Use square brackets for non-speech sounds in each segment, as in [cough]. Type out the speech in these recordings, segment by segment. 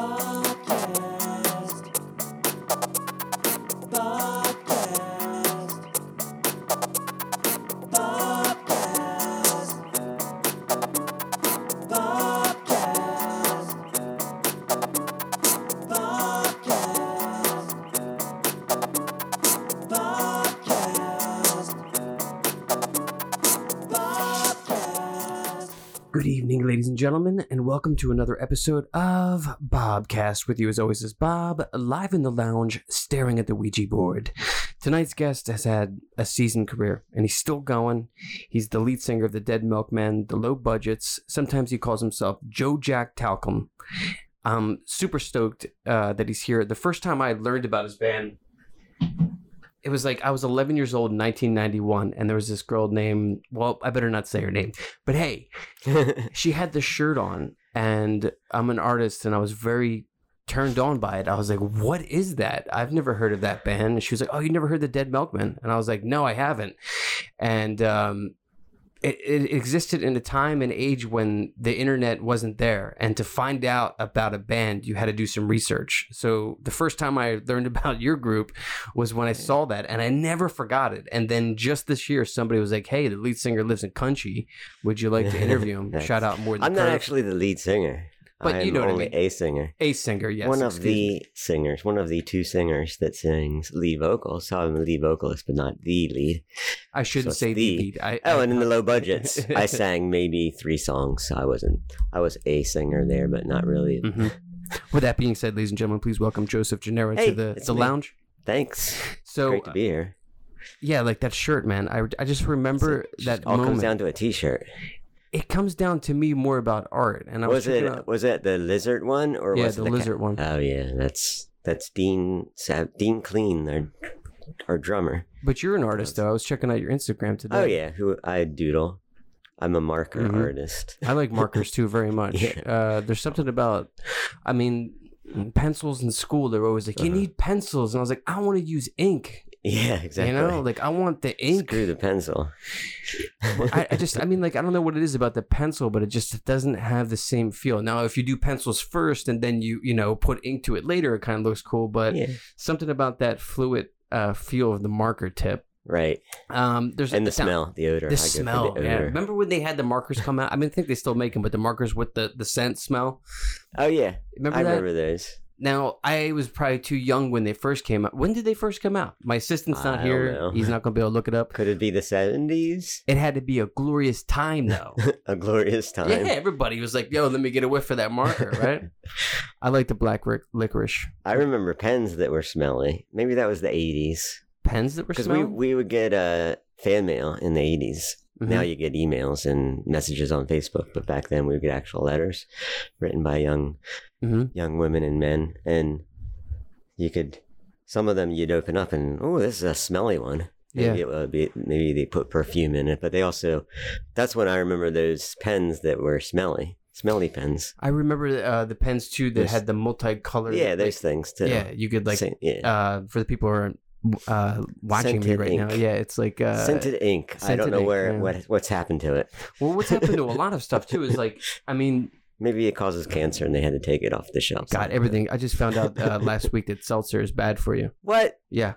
Podcast. Gentlemen, and welcome to another episode of Bobcast. With you, as always, is Bob, live in the lounge, staring at the Ouija board. Tonight's guest has had a seasoned career, and he's still going. He's the lead singer of the Dead Milkmen, the Low Budgets. Sometimes he calls himself Joe Jack Talcum. I'm super stoked uh, that he's here. The first time I learned about his band, it was like I was 11 years old in 1991, and there was this girl named, well, I better not say her name, but hey, [laughs] she had the shirt on and i'm an artist and i was very turned on by it. I was like what is that? I've never heard of that band. And she was like oh you never heard the dead milkmen and i was like no i haven't. And um it, it existed in a time and age when the internet wasn't there and to find out about a band you had to do some research so the first time i [laughs] learned about your group was when i saw that and i never forgot it and then just this year somebody was like hey the lead singer lives in country would you like to [laughs] interview him Nice. shout out more than I'm not Curve. actually the lead singer. But I'm you know what I only mean. a singer. a singer yes one of excuse me. the singers, one of the two singers that sings lead vocals. So I'm the lead vocalist, but not the lead. i shouldn't so say the the- lead I, Oh, I- and in the low [laughs] budgets, I sang maybe three songs. So I wasn't. I was a singer there, but not really. Mhm. with that being said ladies and gentlemen please welcome joseph genaro to the, the me. lounge Thanks. so Great to be here. yeah like that shirt man i, I just remember It that all moment comes down to a T-shirt. It comes down to me more about art and i was, Was it? out- Was it the lizard one or Yeah, was the ca- lizard one. Oh yeah, that's that's Dean Dean Clean, our our drummer. but you're an artist though i was checking out your instagram today Oh yeah, who I doodle. I'm a marker Mhm. artist. I like markers too very [laughs] much. Yeah. Uh, there's something about, I mean, pencils in school. They're always like, you Uh-huh. need pencils, and I was like, I want to use ink. Yeah, exactly. You know, like I want the ink. Screw the pencil. [laughs] I, I just, I mean, like I don't know what it is about the pencil, but it just doesn't have the same feel. Now, if you do pencils first and then you, you know, put ink to it later, it kind of looks cool. But yeah, something about that fluid uh, feel of the marker tip. right. Um, there's And the smell, the odor. The smell, the yeah. odor. Remember when they had the markers come out? I mean, I think they still make them, but the markers with the the scent smell. Oh yeah, Remember I that? remember those. Now, I was probably too young when they first came out. When did they first come out? My assistant's not I here. He's not going to be able to look it up. Could it be the seventies? It had to be a glorious time, though. [laughs] a glorious time. yeah, everybody was like, yo, let me get a whiff of that marker, [laughs] right? I like the black ric- licorice. I remember pens that were smelly. Maybe that was the eighties. Pens that were smelly? Because we we would get uh, fan mail in the 80s Now Mhm. you get emails and messages on Facebook, but back then we would get actual letters written by young Mhm. young women and men, and you could some of them you'd open up and oh, this is a smelly one. Maybe Yeah. it would be maybe they put perfume in it, but they also that's when I remember those pens that were smelly, smelly pens. I remember uh, the pens too that had the multicolored. yeah, like- those things too. yeah, you could like Sa- yeah. uh, for the people who are uh, watching me Scented right now. Yeah, it's like uh, scented ink. I scented don't know ink, where yeah. what what's happened to it. Well, what's happened to a lot of stuff too is like, [laughs] I mean, Maybe it causes cancer and they had to take it off the shelves. God, everything. I just found out uh, last week that seltzer is bad for you. What? Yeah.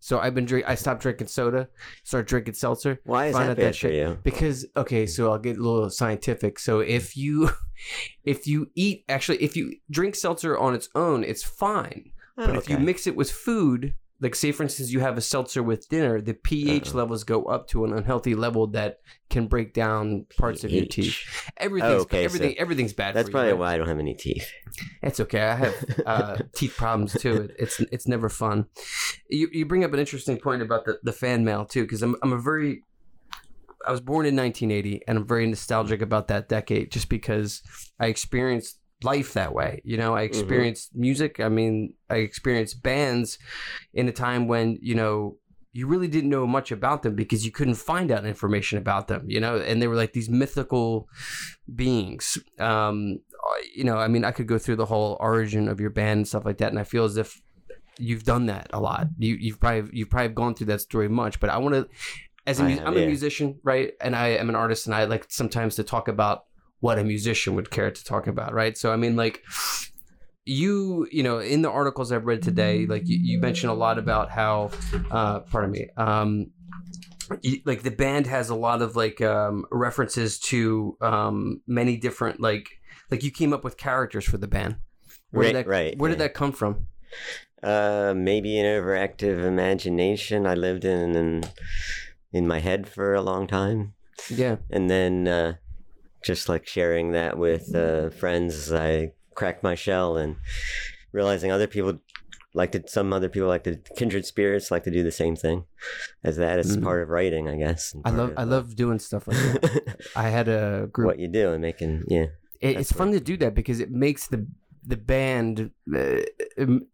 So I've been drink. I stopped drinking soda, started drinking seltzer Why is Find that out that bad for you? because okay. So I'll get a little scientific. So if you, [laughs] if you eat, actually, if you drink seltzer on its own, it's fine. But Oh, if you mix it with food, like say for instance, you have a seltzer with dinner, the pH Uh-oh. levels go up to an unhealthy level that can break down parts of your teeth. pH. Everything's okay, so everything everything's bad. That's for probably you, right? why I don't have any teeth. It's okay. I have [laughs] uh, teeth problems too. It's it's never fun. You you bring up an interesting point about the, the fan mail too, because I'm I'm a very I was born in 1980, and I'm very nostalgic about that decade, just because I experienced life that way. You know, I experienced music. I mean, I experienced bands in a time when you know you really didn't know much about them because you couldn't find out information about them. You know, and they were like these mythical beings. Um, you know, I mean, I could go through the whole origin of your band and stuff like that, and I feel as if you've done that a lot. You, you've probably you've probably gone through that story much, but I want to, as a I have, I'm a musician, right, and I am an artist, and I like sometimes to talk about what a musician would care to talk about, right? So I mean, like, you you know in the articles I've read today, like you, you mentioned a lot about how, uh, pardon me, um, like the band has a lot of like um, references to um, many different like like you came up with characters for the band. Where Right, did that, right, Where did yeah. that come from? Uh, maybe an overactive imagination I lived in in, in my head for a long time, Yeah, and then uh, just like sharing that with uh, friends as I cracked my shell and realizing other people like to some other people like to kindred spirits like to do the same thing as that. It's Mhm. part of writing, I guess. I love I love doing stuff like that. [laughs] I had a group. what you do and making yeah. it, it's fun to do that because it makes the the band uh, um,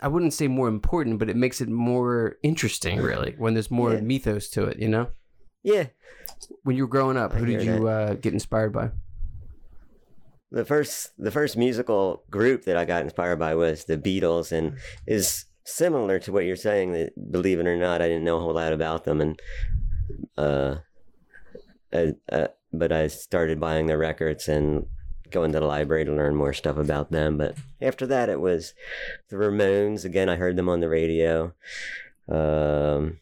I wouldn't say more important, but it makes it more interesting, really, when there's more Yeah. mythos to it. You know, Yeah, when you were growing up, who did you uh, get inspired by? the first the first musical group that I got inspired by was the Beatles, and is similar to what you're saying. That believe it or not, I didn't know a whole lot about them, and uh, I, uh, but I started buying their records and going to the library to learn more stuff about them. But after that, it was the Ramones. Again, I heard them on the radio. Um,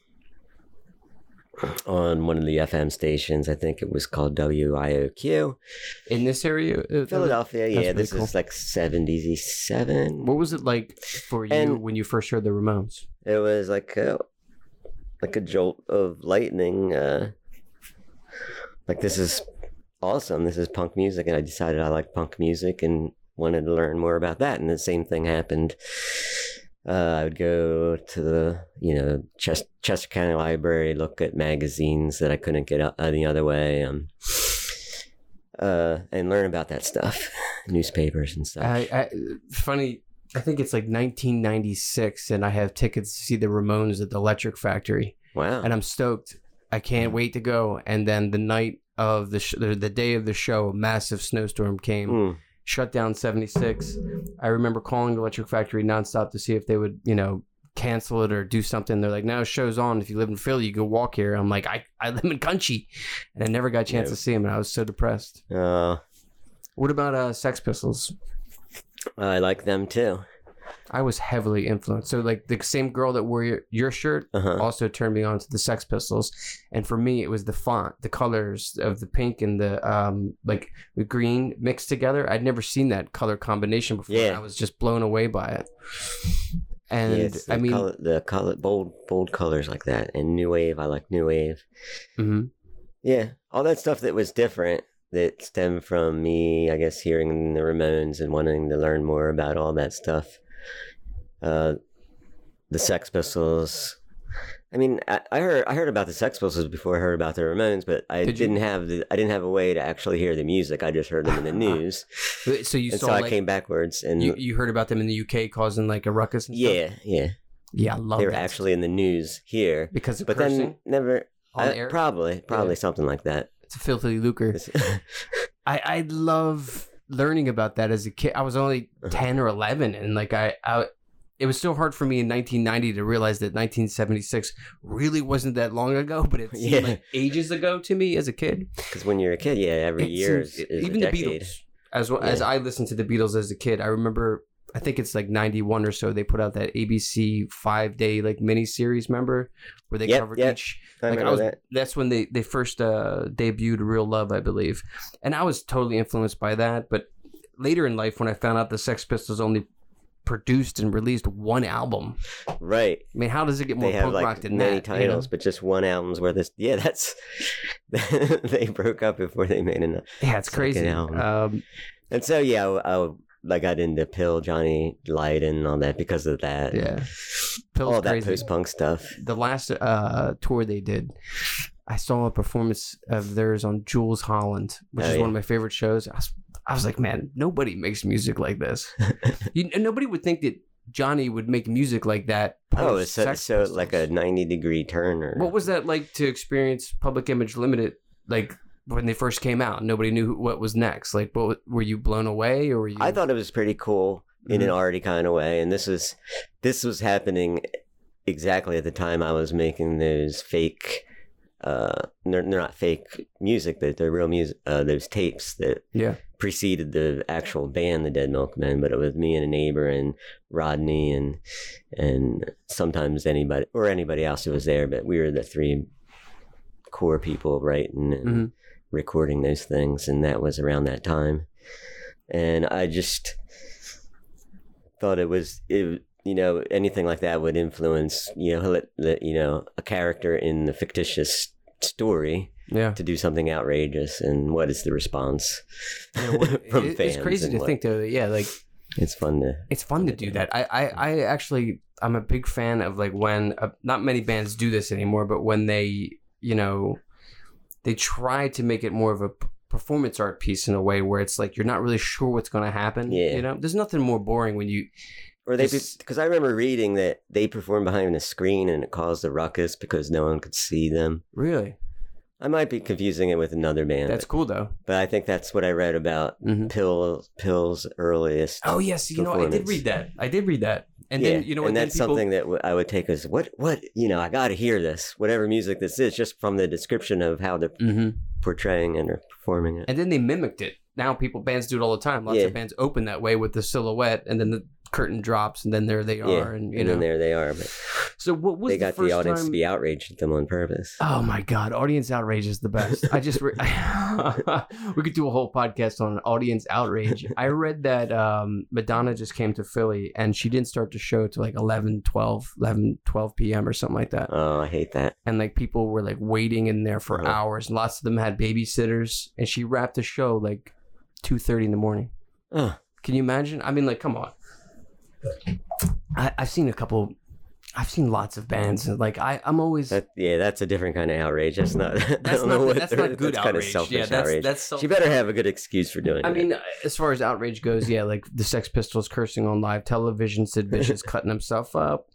on one of the FM stations, I think it was called WIOQ. In this area, uh, Philadelphia, That's yeah, this cool. is like 77. What was it like for you And- when you first heard the Ramones? It was like a, like a jolt of lightning. Uh, like, this is awesome. This is punk music. And I decided I like punk music and wanted to learn more about that. And the same thing happened. Uh, I would go to the, you know, Ches- Chester County Library, look at magazines that I couldn't get any other way, um, uh, and learn about that stuff, [laughs] newspapers and stuff. I, I funny. I think it's like 1996, and I have tickets to see the Ramones at the Electric Factory. wow. and I'm stoked. I can't wait to go. And then the night of the sh- the, the day of the show, a massive snowstorm came, Mm. Shut down 76. I remember calling the Electric Factory nonstop to see if they would, you know, cancel it or do something. They're like, "No, show's on. If you live in Philly, you go walk here." I'm like, "I I live in Country," and I never got a chance Yeah. to see him. and I was so depressed. Uh, What about uh, Sex Pistols? I like them too. I was heavily influenced. So like the same girl that wore your, your shirt Uh-huh. also turned me on to the Sex Pistols, and for me it was the font, the colors of the pink and the um like the green mixed together. I'd never seen that color combination before. Yeah. I was just blown away by it. And I mean, color, the color, bold, bold colors like that, and new wave. I like new wave. mhm. Yeah, all that stuff that was different that stemmed from me, I guess, hearing the Ramones and wanting to learn more about all that stuff. Uh, the Sex Pistols. I mean, I, I heard I heard about the Sex Pistols before I heard about the Ramones, but I Did didn't have the I didn't have a way to actually hear the music. I just heard them in the [laughs] news, so you and saw so I like, came backwards and you you heard about them in the UK causing like a ruckus. And stuff? yeah, yeah, yeah, I love they were that actually in the news here, because of but then never. on I- air. Probably, probably something like that. it's a filthy lucre. [laughs] I I love learning about that as a kid. I was only Uh-huh. ten or eleven, and like I, I, it was so hard for me in 1990 to realize that 1976 really wasn't that long ago, but it [laughs] seemed Yeah. like ages ago to me as a kid. Because when you're a kid, yeah, every It year seems- is even a the. Beatles, as well as I listened to the Beatles as a kid. I remember. I think it's like 91 or so. They put out that ABC five day like mini series. Remember where they Yep, covered yep. each I like I was, that. that's when they they first uh, debuted Real Love, I believe, and I was totally influenced by that. But later in life, when I found out the Sex Pistols only produced and released one album, Right. I mean, how does it get more They punk rock than many that? you know? titles, but just one album's worth of. Yeah, that's. [laughs] they broke up before they made enough. Yeah, it's crazy. album. Um, And so, yeah, I, I, I got into PiL, Johnny Light, and all that because of that. yeah, PiL's All that post punk stuff. the last uh, tour they did, I saw a performance of theirs on Jools Holland, which Oh, is yeah. one of my favorite shows. I was, I was like, man, nobody makes music like this. [laughs] you, nobody would think that Johnny would make music like that. Oh, it's so, so like a 90 degree turn. Or, What was that like to experience Public Image Limited? Like when they first came out, nobody knew who- what was next. Like, what were you blown away, or were you? I thought it was pretty cool in Mm-hmm. an arty kind of way, and this was this was happening exactly at the time I was making those fake. Uh, they're, they're not fake music, but they're real music. Uh, those tapes that Yeah. Preceded the actual band, the Dead Milkmen, but it was me and a neighbor and Rodney and and sometimes anybody or anybody else who was there, but we were the three core people writing and Mhm. recording those things, and that was around that time. And I just thought it was it, you know anything like that would influence you know you know a character in the fictitious story Yeah. to do something outrageous and what is the response Yeah, what- [laughs] from it- fans it's crazy to what- think though. that, Yeah, like it's fun to it's fun to do that. I, I, I actually, I'm a big fan of like when uh, not many bands do this anymore, but when they, you know, they try to make it more of a performance art piece in a way where it's like you're not really sure what's going to happen. Yeah. You know, there's nothing more boring when you. or they because i remember reading that they performed behind the screen and it caused a ruckus because no one could see them Really, i might be confusing it with another band that's cool though. but i think that's what i read about hmm PiL PiL's earliest Oh yes, you know, I did read that. I did read that, and yeah, then you know, what, and that's people- something that w- I would take as what what you know I got to hear this whatever music this is just from the description of how they're Mhm. portraying and or performing it. and then they mimicked it. Now people bands do it all the time. Lots Yeah. of bands open that way with the silhouette, and then the curtain drops, and then there they are, yeah, and you and know. then there they are. But so what was they the got first the audience time? to be outraged at them on purpose. Oh my god, audience outrage is the best. I just re- [laughs] we could do a whole podcast on audience outrage. I read that um, Madonna just came to Philly and she didn't start the show to like 11, 12, 11, 12 p.m. or something like that. Oh, I hate that. And like people were like waiting in there for Uh-huh. hours. And lots of them had babysitters and she wrapped the show like 2.30 in the morning. Oh, Can you imagine? I mean, like, come on. I, I've seen a couple. I've seen lots of bands, and like I, I'm always. that yeah, that's a different kind of outrage. That's not. [laughs] I that's don't not. know what that's not good that's kind of selfish yeah, that's outrage. that's. Self- she better have a good excuse for doing I it. I mean, as far as outrage goes, yeah, like the Sex Pistols cursing on live television, Sid Vicious [laughs] cutting himself up,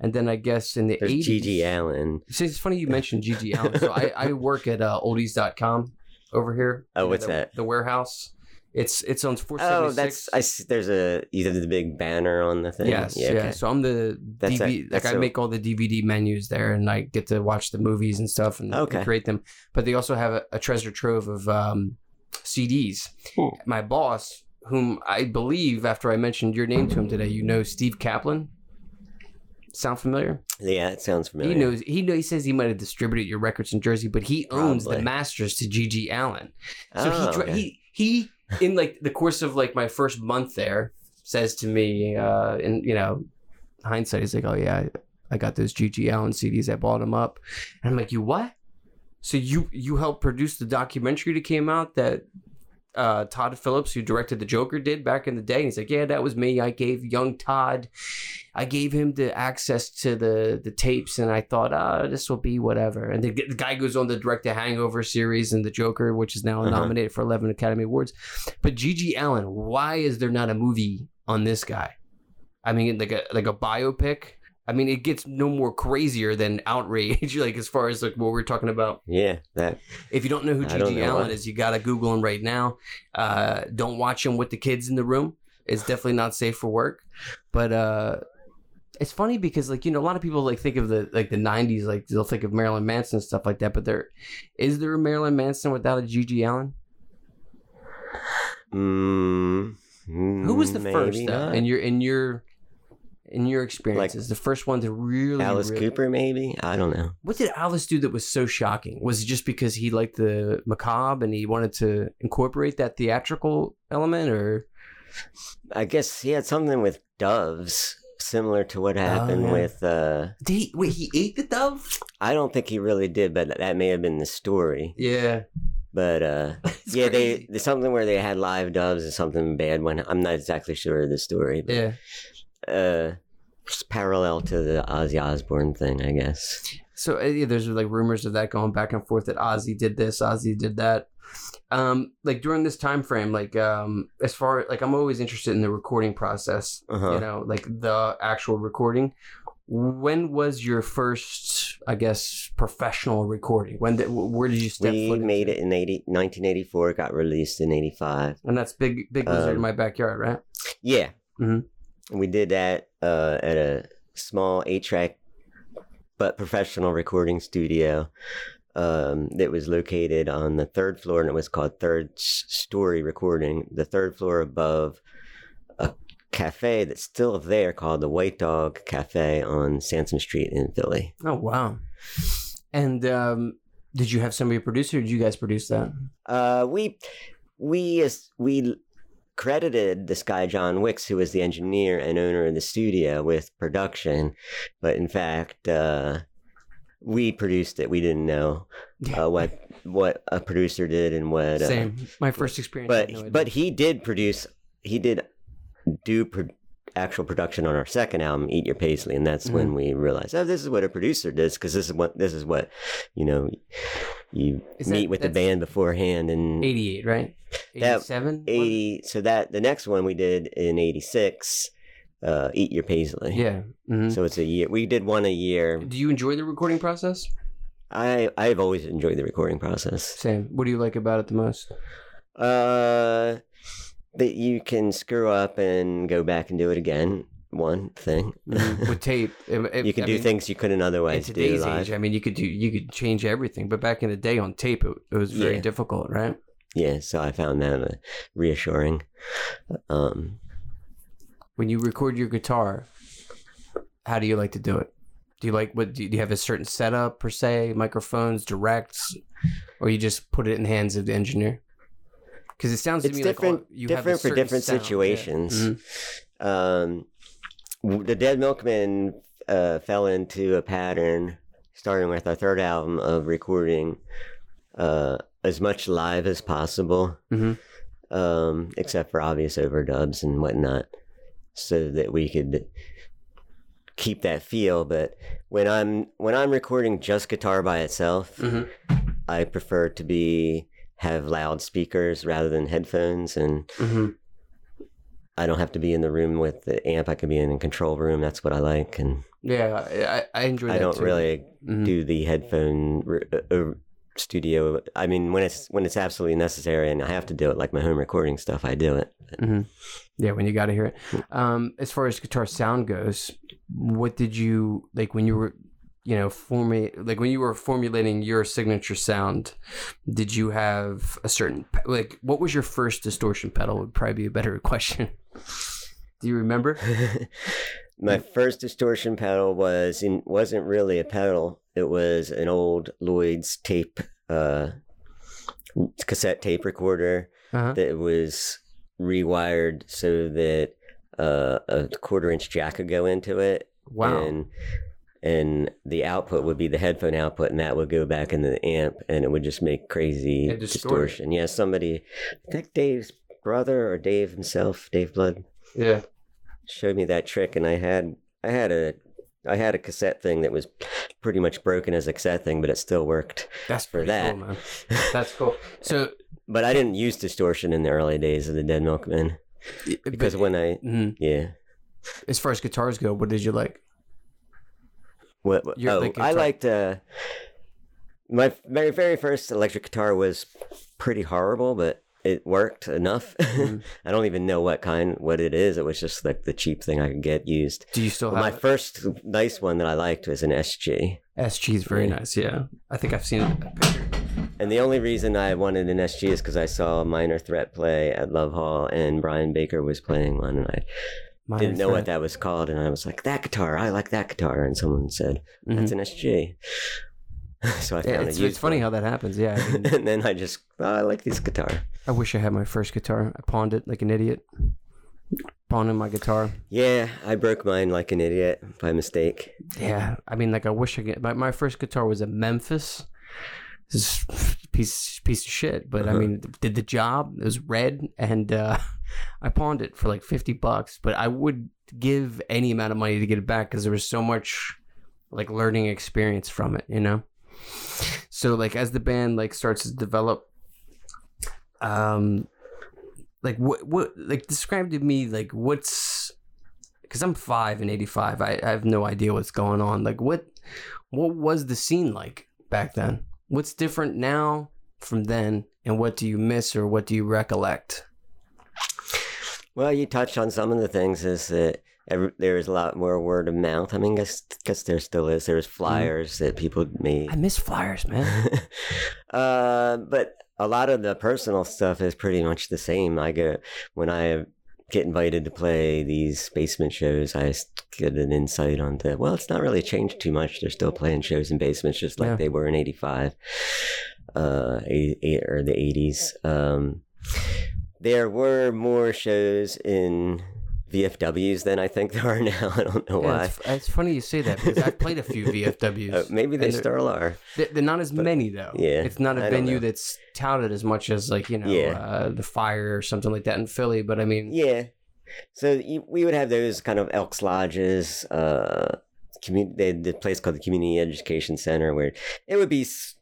and then I guess in the there's 80s, GG Allin. See, it's funny you mentioned GG Allin. So I, I work at uh, oldies.com over here. Oh, what's the, that? The warehouse. It's it's on 476. Oh, that's I. There's a either the big banner on the thing. Yes, yeah. okay. So I'm the That's a- DVD, like that's I a- make all the DVD menus there, and I get to watch the movies and stuff and, and create them. But they also have a, a treasure trove of um, CDs. My boss, whom I believe, after I mentioned your name to him today, you know Steve Kaplan. Sound familiar? Yeah, it sounds familiar. He knows. He know, He says he might have distributed your records in Jersey, but he owns the masters to GG Allin. So Oh, he, okay. he he in like the course of like my first month there says to me, uh, in you know, hindsight, he's like, "Oh yeah, I, got those GG Allin CDs. I bought them up," and I'm like, "You what?" So you you helped produce the documentary that came out that uh, Todd Phillips, who directed the Joker, did back in the day. And he's like, "Yeah, that was me. I gave young Todd, I gave him the access to the the tapes, and I thought, ah, this will be whatever." And the, the guy goes on to direct the Hangover series and the Joker, which is now Uh-huh. nominated for 11 Academy Awards. But GG Allin, why is there not a movie on this guy? I mean, like a like a biopic. I mean, it gets no more crazier than outrage. [laughs] like as far as like what we're talking about Yeah, that. if you don't know who GG know Allin what- is, you gotta Google him right now. Uh, don't watch him with the kids in the room. It's definitely not safe for work. But uh, it's funny because like you know a lot of people like think of the like the '90s, like they'll think of Marilyn Manson and stuff like that. But there is there a Marilyn Manson without a GG Allin? Mm, Who was the first though, in your in your in your experiences? the first one to really Alice really- Cooper, maybe? I don't know. What did Alice do that was so shocking? Was it just because he liked the macabre and he wanted to incorporate that theatrical element, or I guess he had something with doves, similar to what happened Oh, with. uh did he wait? He ate the dove? I don't think he really did, but that may have been the story. Yeah, But uh [laughs] yeah, crazy. they something where they had live doves and something bad when I'm not exactly sure of the story. But, yeah. Uh, it's parallel to the Ozzy Osbourne thing, I guess. So uh, yeah, there's like rumors of that going back and forth that Ozzy did this, Ozzy did that. Um, like during this time frame, like um, as far like I'm always interested in the recording process. Uh-huh. You know, like the actual recording. When was your first, I guess, professional recording? When did, where did you step We made it in 80, 1984. It got released in 85. And that's big, big lizard in Um, my backyard, right? Yeah. Mhm. We did that uh, at a small eight track but professional recording studio um, that was located on the third floor, and it was called Third Story Recording. The third floor above a cafe that's still there called the White Dog Cafe on Sansom Street in Philly. Oh wow! And um, did you have somebody produce it, or did you guys produce that? Uh, we we as- we credited this guy John Wicks, who was the engineer and owner of the studio, with production, but in fact, uh, we produced it. We didn't know uh, what what a producer did and what. Uh, Same. My first experience. But no but he did produce. He did do pro- actual production on our second album, Eat Your Paisley, and that's Mm-hmm. when we realized, oh, this is what a producer does, because this is what this is what you know. You Is that- meet with the band beforehand and eighty-eight, right? That- Eighty-seven. 80 so that the next one we did in 86 uh eat your paisley Yeah. hmm so it's a year we did one a year Do you enjoy the recording process? i i've always enjoyed the recording process Same. What do you like about it the most? uh that you can screw up and go back and do it again one thing Mhm. With [laughs] tape, it- it- you can I do mean, things you couldn't in otherwise do today's live age. I mean, you could do you could change everything, but back in the day on tape, it, it was very Yeah. difficult, right? yeah so i found that uh, reassuring um When you record your guitar, how do you like to do it? Do you like what? Do you have a certain setup per se, microphones, directs, or you just put it in the hands of the engineer? Because it sounds to it's me different like all, you have different for different sound. Yeah. situations Mhm. um, the Dead Milkmen uh, fell into a pattern, starting with our third album, of recording uh, as much live as possible, Mhm. um, except for obvious overdubs and whatnot, so that we could keep that feel. But when I'm when I'm recording just guitar by itself, Mhm. I prefer to be have loudspeakers rather than headphones and Mhm. I don't have to be in the room with the amp. I can be in a control room. That's what I like, and Yeah, I, I enjoy. I don't too. really Mhm. do the headphone uh, studio. I mean, when it's when it's absolutely necessary and I have to do it, like my home recording stuff, I do it. hmm Yeah, when you got to hear it. Um, as far as guitar sound goes, what did you like when you were, you know, formate like when you were formulating your signature sound? Did you have a certain like what was your first distortion pedal? Would probably be a better [laughs] question. Do you remember? [laughs] my first distortion pedal was in wasn't really a pedal. It was an old Lloyd's tape, uh, cassette tape recorder. Uh-huh. that was rewired so that uh, a quarter inch jack could go into it. Wow. And and the output would be the headphone output, and that would go back into the amp, and it would just make crazy distort distortion. Yeah, somebody, I think Dave's brother or Dave himself, Dave Blood, yeah. Showed me that trick, and I had I had a I had a cassette thing that was pretty much broken as a cassette thing, but it still worked. That's For that. cool, man. [laughs] That's cool. So But I didn't use distortion in the early days of the Dead Milkmen because but- when I Mhm. yeah. as far as guitars go, what did you like? What? what- Your- oh, like I liked uh, my very very first electric guitar was pretty horrible, but it worked enough. Mhm. [laughs] I don't even know what kind, what it is. It was just like the cheap thing I could get used. Do you still have my it? first nice one that I liked was an SG, SG is very Yeah. nice. Yeah, I think I've seen it. a picture. and the only reason I wanted an SG is because I saw Minor Threat play at Love Hall, and Brian Baker was playing one, and I Minor didn't know Threat. what that was called, and I was like, "That guitar, I like that guitar," and someone said, "That's an SG." [laughs] so I. Yeah, found it's, it's funny how that happens. Yeah, I, [laughs] mean, and then I just, oh, I like this guitar. I wish I had my first guitar. I pawned it like an idiot. Pawning my guitar. Yeah, I broke mine like an idiot by mistake. Yeah, I mean, like I wish I get my, my first guitar was a Memphis. This [laughs] piece piece of shit, but I Uh-huh. mean, did the job. It was red, and uh, I pawned it for like fifty bucks. But I would give any amount of money to get it back because there was so much like learning experience from it, you know. So like as the band like starts to develop, um, like what what like describe to me like what's because I'm five and eighty five. I, I have no idea what's going on. Like what what was the scene like back then? What's different now from then, and what do you miss or what do you recollect? Well, you touched on some of the things is that every, there was a lot more word of mouth. I mean, guess guess there still is. There's flyers that people made. I miss flyers, man. [laughs] uh, but a lot of the personal stuff is pretty much the same. I get when I get invited to play these basement shows, I get an insight on the. Well, it's not really changed too much. They're still playing shows in basements just like Yeah. they were in '85, uh, eight, eight, or the '80s. Um, there were more shows in VFWs than I think [laughs] there are now. I don't know Yeah, why. it's, it's funny you say that because I've played a few [laughs] VFWs. Uh, maybe they still are. They're, they're not as many though. yeah, it's not a I venue that's touted as much as like you know Yeah. uh, the Fire or something like that in Philly. But I mean, Yeah. So you, we would have those kind of Elks Lodges, uh, commu- they had the place called the Community Education Center where it would be s-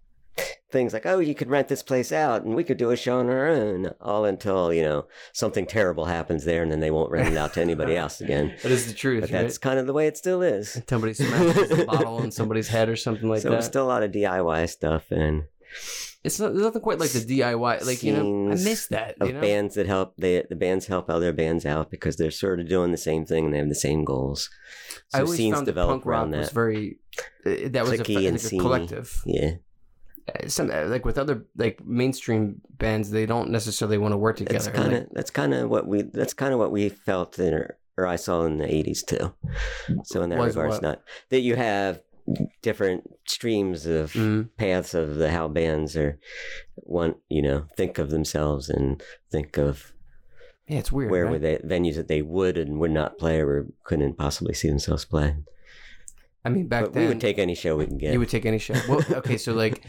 things like, oh, you could rent this place out and we could do a show on our own, all until, you know, something terrible happens there and then they won't rent it out to anybody else again. [laughs] that is the truth. But right? that's kind of the way it still is. Somebody smashes a bottle on somebody's head or something like so that. there's still a lot of DIY stuff and it's not, there's nothing quite like the DIY. Like you know, I miss that. of You know? bands that help they the bands help other bands out because they're sort of doing the same thing and they have the same goals. So I always scenes found develop punk rock around was that. very. uh, That was a, Clicky like and a collective. Yeah. Uh, Some uh, like with other like mainstream bands, they don't necessarily want to work together. That's kind of Like, that's kind of what we that's kind of what we felt in, or, or I saw in the '80s too. So in that regard, what? not that you have different streams of mm, paths of the how bands are want you know think of themselves and think of yeah, it's weird. where right? were they venues that they would and would not play or couldn't possibly see themselves play. I mean, back but then we would take any show we can get. You would take any show. Well, [laughs] okay, so like,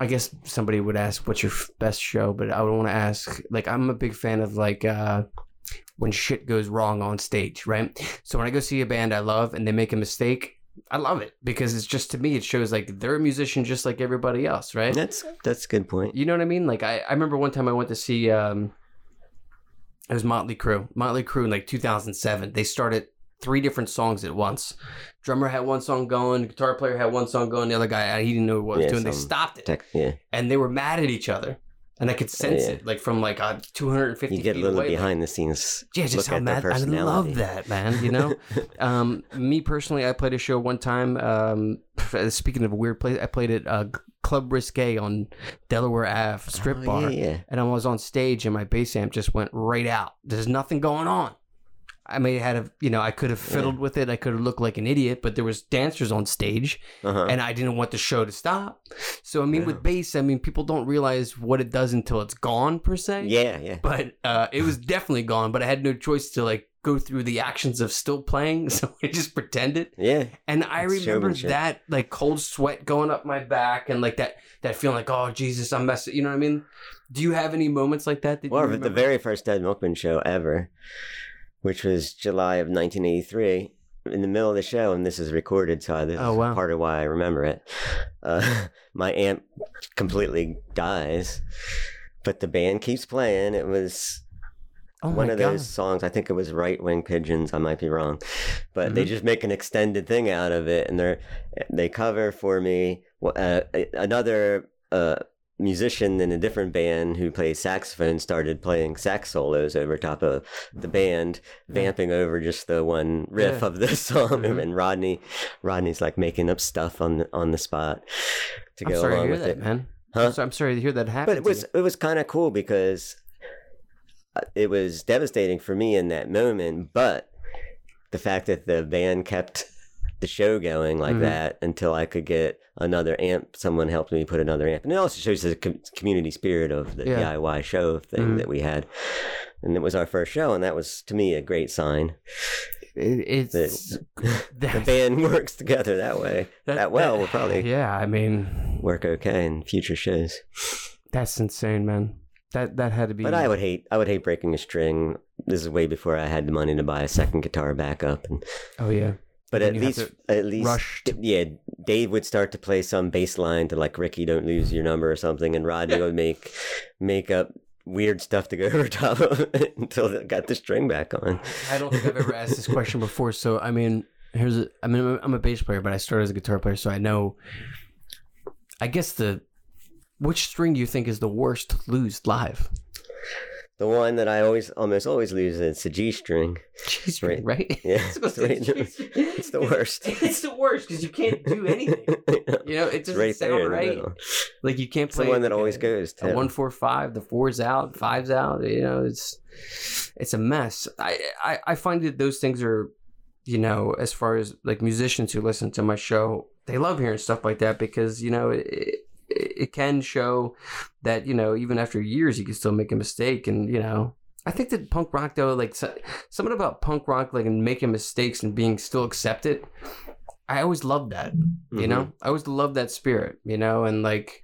I guess somebody would ask, "What's your best show?" But I would want to ask, like, I'm a big fan of like uh, when shit goes wrong on stage, right? So when I go see a band I love and they make a mistake, I love it because it's just to me it shows like they're a musician just like everybody else, right? that's that's a good point. You know what I mean? Like I, I remember one time I went to see um it was Motley Crue. Motley Crue in like 2007. They started three different songs at once. Drummer had one song going, guitar player had one song going, the other guy he didn't know what he was Yeah, doing. They stopped it. Tech, yeah, and they were mad at each other. And I could sense Yeah. it like from like uh, 250 you get a little away. like, behind the scenes. yeah, just how mad. I love that, man. You know, [laughs] um, me personally, I played a show one time. Um, [laughs] speaking of a weird place, I played at uh, Club Risque on Delaware Ave strip Oh, bar, Yeah, yeah. and I was on stage, and my bass amp just went right out. There's nothing going on. I may have had a, you know, I could have fiddled with it. I could have looked like an idiot, but there was dancers on stage, Uh-huh. and I didn't want the show to stop. So I mean, Yeah. with bass, I mean, people don't realize what it does until it's gone per se yeah, yeah. but uh, it was definitely gone. But I had no choice to like go through the actions of still playing, [laughs] so I just pretended. Yeah, And I remember that like cold sweat going up my back, and like that that feeling like oh Jesus, I'm messing. You know what I mean? Do you have any moments like that? that Well, the very first Dead Milkman show ever, which was July of 1983, in the middle of the show, and this is recorded, so this Oh, is part of why I remember it. Uh, [laughs] my amp completely dies, but the band keeps playing. It was oh one of God. those songs. I think it was Right Wing Pigeons. I might be wrong, but they Mhm. just make an extended thing out of it, and they're they cover for me uh, another uh, musician in a different band who plays saxophone started playing sax solos over top of the band, vamping over just the one riff Yeah. of the [laughs] song, Mhm. and Rodney Rodney's like making up stuff on the, on the spot to I'm go sorry to along hear with that, it. man. Huh? So I'm sorry to hear that happen. but it was it was kind of cool because uh, it was devastating for me in that moment but the fact that the band kept the show going like Mhm. that until i could get another amp someone helped me put another amp and it also shows the com- community spirit of the Yeah. diy show thing Mhm. that we had and it was our first show and that was to me a great sign It, it's that [laughs] the band [laughs] works together that way that, well we'll probably Yeah, I mean, work okay in future shows that's insane, man. That that had to be. But I would hate I would hate breaking a string. This is way before I had the money to buy a second guitar backup. And, Oh yeah. But at least at least rush to- yeah, Dave would start to play some bass line to like Rikki, don't lose your number or something, and Rodney [laughs] would make make up weird stuff to go [laughs] over top of it until it got the string back on. I don't think I've ever asked this question before. So I mean, here's a, I mean, I'm a- I'm a bass player, but I started as a guitar player, so I know. I guess the which string do you think is the worst to lose live? The one that I always almost always lose is the G string. G string, right? [laughs] Yeah, I [laughs] it's right the- [laughs] it's the worst. It's the worst because you can't do anything. You know, it It's doesn't right sound right. Like you can't It's the play one that always a- goes to. one four five the four's out five's out you know it's it's a mess I, I i find that those things are you know as far as like musicians who listen to my show they love hearing stuff like that because you know it, it, can show that you know even after years you can still make a mistake and you know I think that punk rock though, like so, something about punk rock, like and making mistakes and being still accepted. I always loved that, you Mhm. know. I always loved that spirit, you know, and like,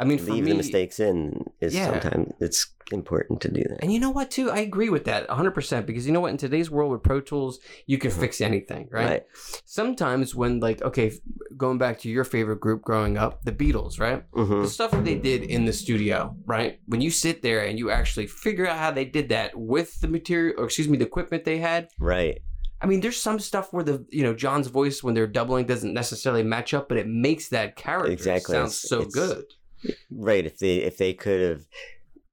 I mean, for leave me, the mistakes in is Yeah. sometimes it's important to do that. And you know what, too? I agree with that 100% because you know what? In today's world with Pro Tools, you can fix anything, right? Right. Sometimes when, like, okay, going back to your favorite group growing up, the Beatles, right? hmm The stuff that they did in the studio, right? When you sit there and you actually figure out how they did that with the material, or excuse me, the equipment they had. Right. I mean, there's some stuff where the, you know, John's voice when they're doubling doesn't necessarily match up, but it makes that character Exactly. sound so it's- good. Right. If they if they could have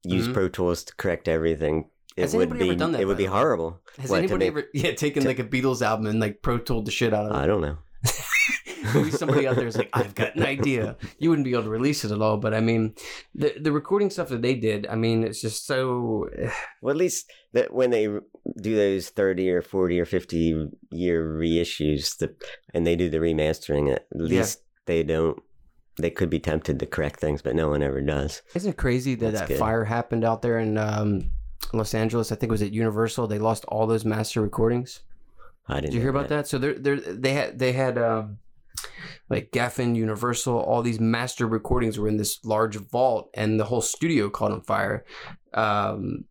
used Mhm. Pro Tools to correct everything, it Has would anybody be ever done that, it would be horrible. Has What, anybody make- ever, yeah, taken to- like a Beatles album and like Pro Tooled the shit out of it? I don't know. [laughs] Maybe somebody out there is like, I've got an idea. You wouldn't be able to release it at all, but I mean, the the recording stuff that they did, I mean, it's just so. [sighs] Well, at least that when they do those thirty or forty or fifty year reissues, the and they do the remastering, at least they don't. They could be tempted to correct things, but no one ever does. Isn't it crazy that That's that good. fire happened out there in um, Los Angeles? I think it was at Universal. They lost all those master recordings. I didn't. Did you hear about that? So they're, they're, they had they had um, like Geffen, Universal, all these master recordings were in this large vault, and the whole studio caught on fire. Um,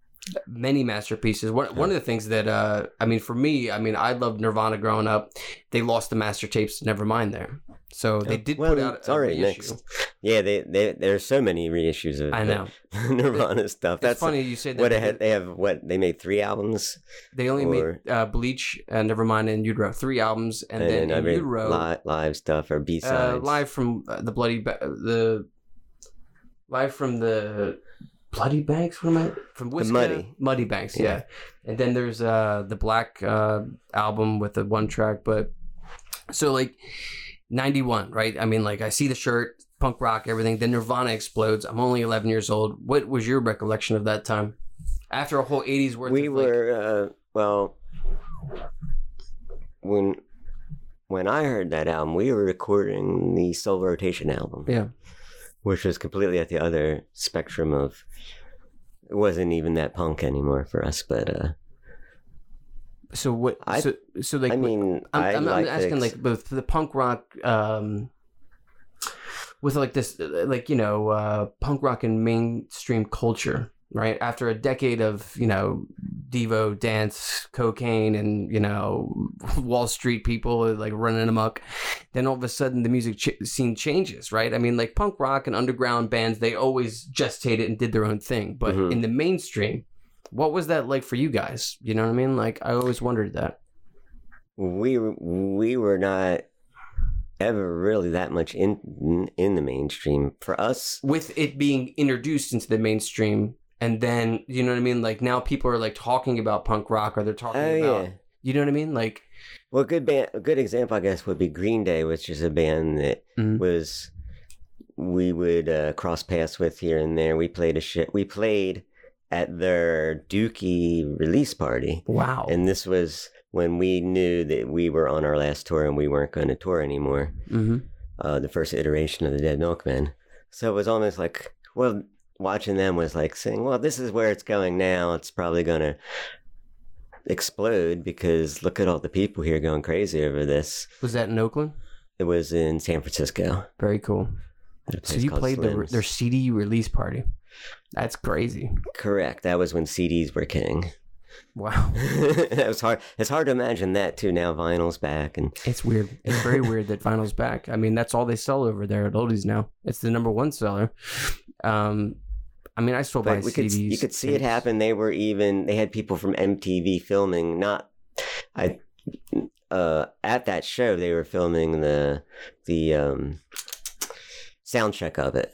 many masterpieces. One one of the things that uh, I mean, for me, I mean, I loved Nirvana growing up. They lost the master tapes. Never mind there. So they did well, put out it's a already reissue. next. Yeah, they, they there's so many reissues of I know. [laughs] Nirvana stuff. It's That's funny you say that. what they. They have what they made three albums, They only or- made uh, Bleach, uh, Nevermind, and Utero. Three albums, and, and, then I in Utero, live, live stuff or B uh, sides. live from uh, the bloody ba- the live from the bloody banks. What am I from? Wishkah? Muddy. Muddy Banks. Yeah. Yeah. And then there's uh the Black uh album with the one track, but so like ninety one, right? I mean, like I see the shirt, punk rock, everything. Then Nirvana explodes. I'm only eleven years old. What was your recollection of that time? After a whole '80s worth we of like, were uh, well when when I heard that album, we were recording the Soul Rotation album, yeah. Which was completely at the other spectrum of. It wasn't even that punk anymore for us, but uh, So what? I- so so like I mean, I'm, I I'm, I'm like asking like both the punk rock um with like this like you know uh punk rock and mainstream culture right? After a decade of you know devo dance cocaine and you know [laughs] wall street people like running amok then all of a sudden the music ch- scene changes right? I mean like punk rock and underground bands they always gestated and did their own thing. But Mhm. in the mainstream what was that like for you guys? You know what i mean? Like i always wondered that. We were- we were not ever really that much in in the mainstream. For us. with it being introduced into the mainstream and then you know what i mean like now people are like talking about punk rock or they're talking Oh about yeah. you know what i mean like Well, good band, a good example, I guess, would be Green Day, which is a band that Mhm. was we would uh, cross paths with here and there. We played a shit. We played at their Dookie release party, wow and this was when we knew that we were on our last tour and we weren't going to tour anymore. hmm Uh, the first iteration of the Dead Milkmen. So it was almost like, well, watching them was like saying, well, this is where it's going now. It's probably going to explode because look at all the people here going crazy over this. was that in oakland It was in San Francisco. very cool so you played the, their cd release party that's crazy Correct. That was when CDs were king. Wow [laughs] was hard. It's hard to imagine that too. Now vinyl's back, and it's weird it's very [laughs] weird that vinyl's back i mean that's all they sell over there at oldies now it's the number one seller um i mean i still buy but we cds could you could see it happen. They were even they had people from MTV filming. Not I uh at that show they were filming the the um sound check of it,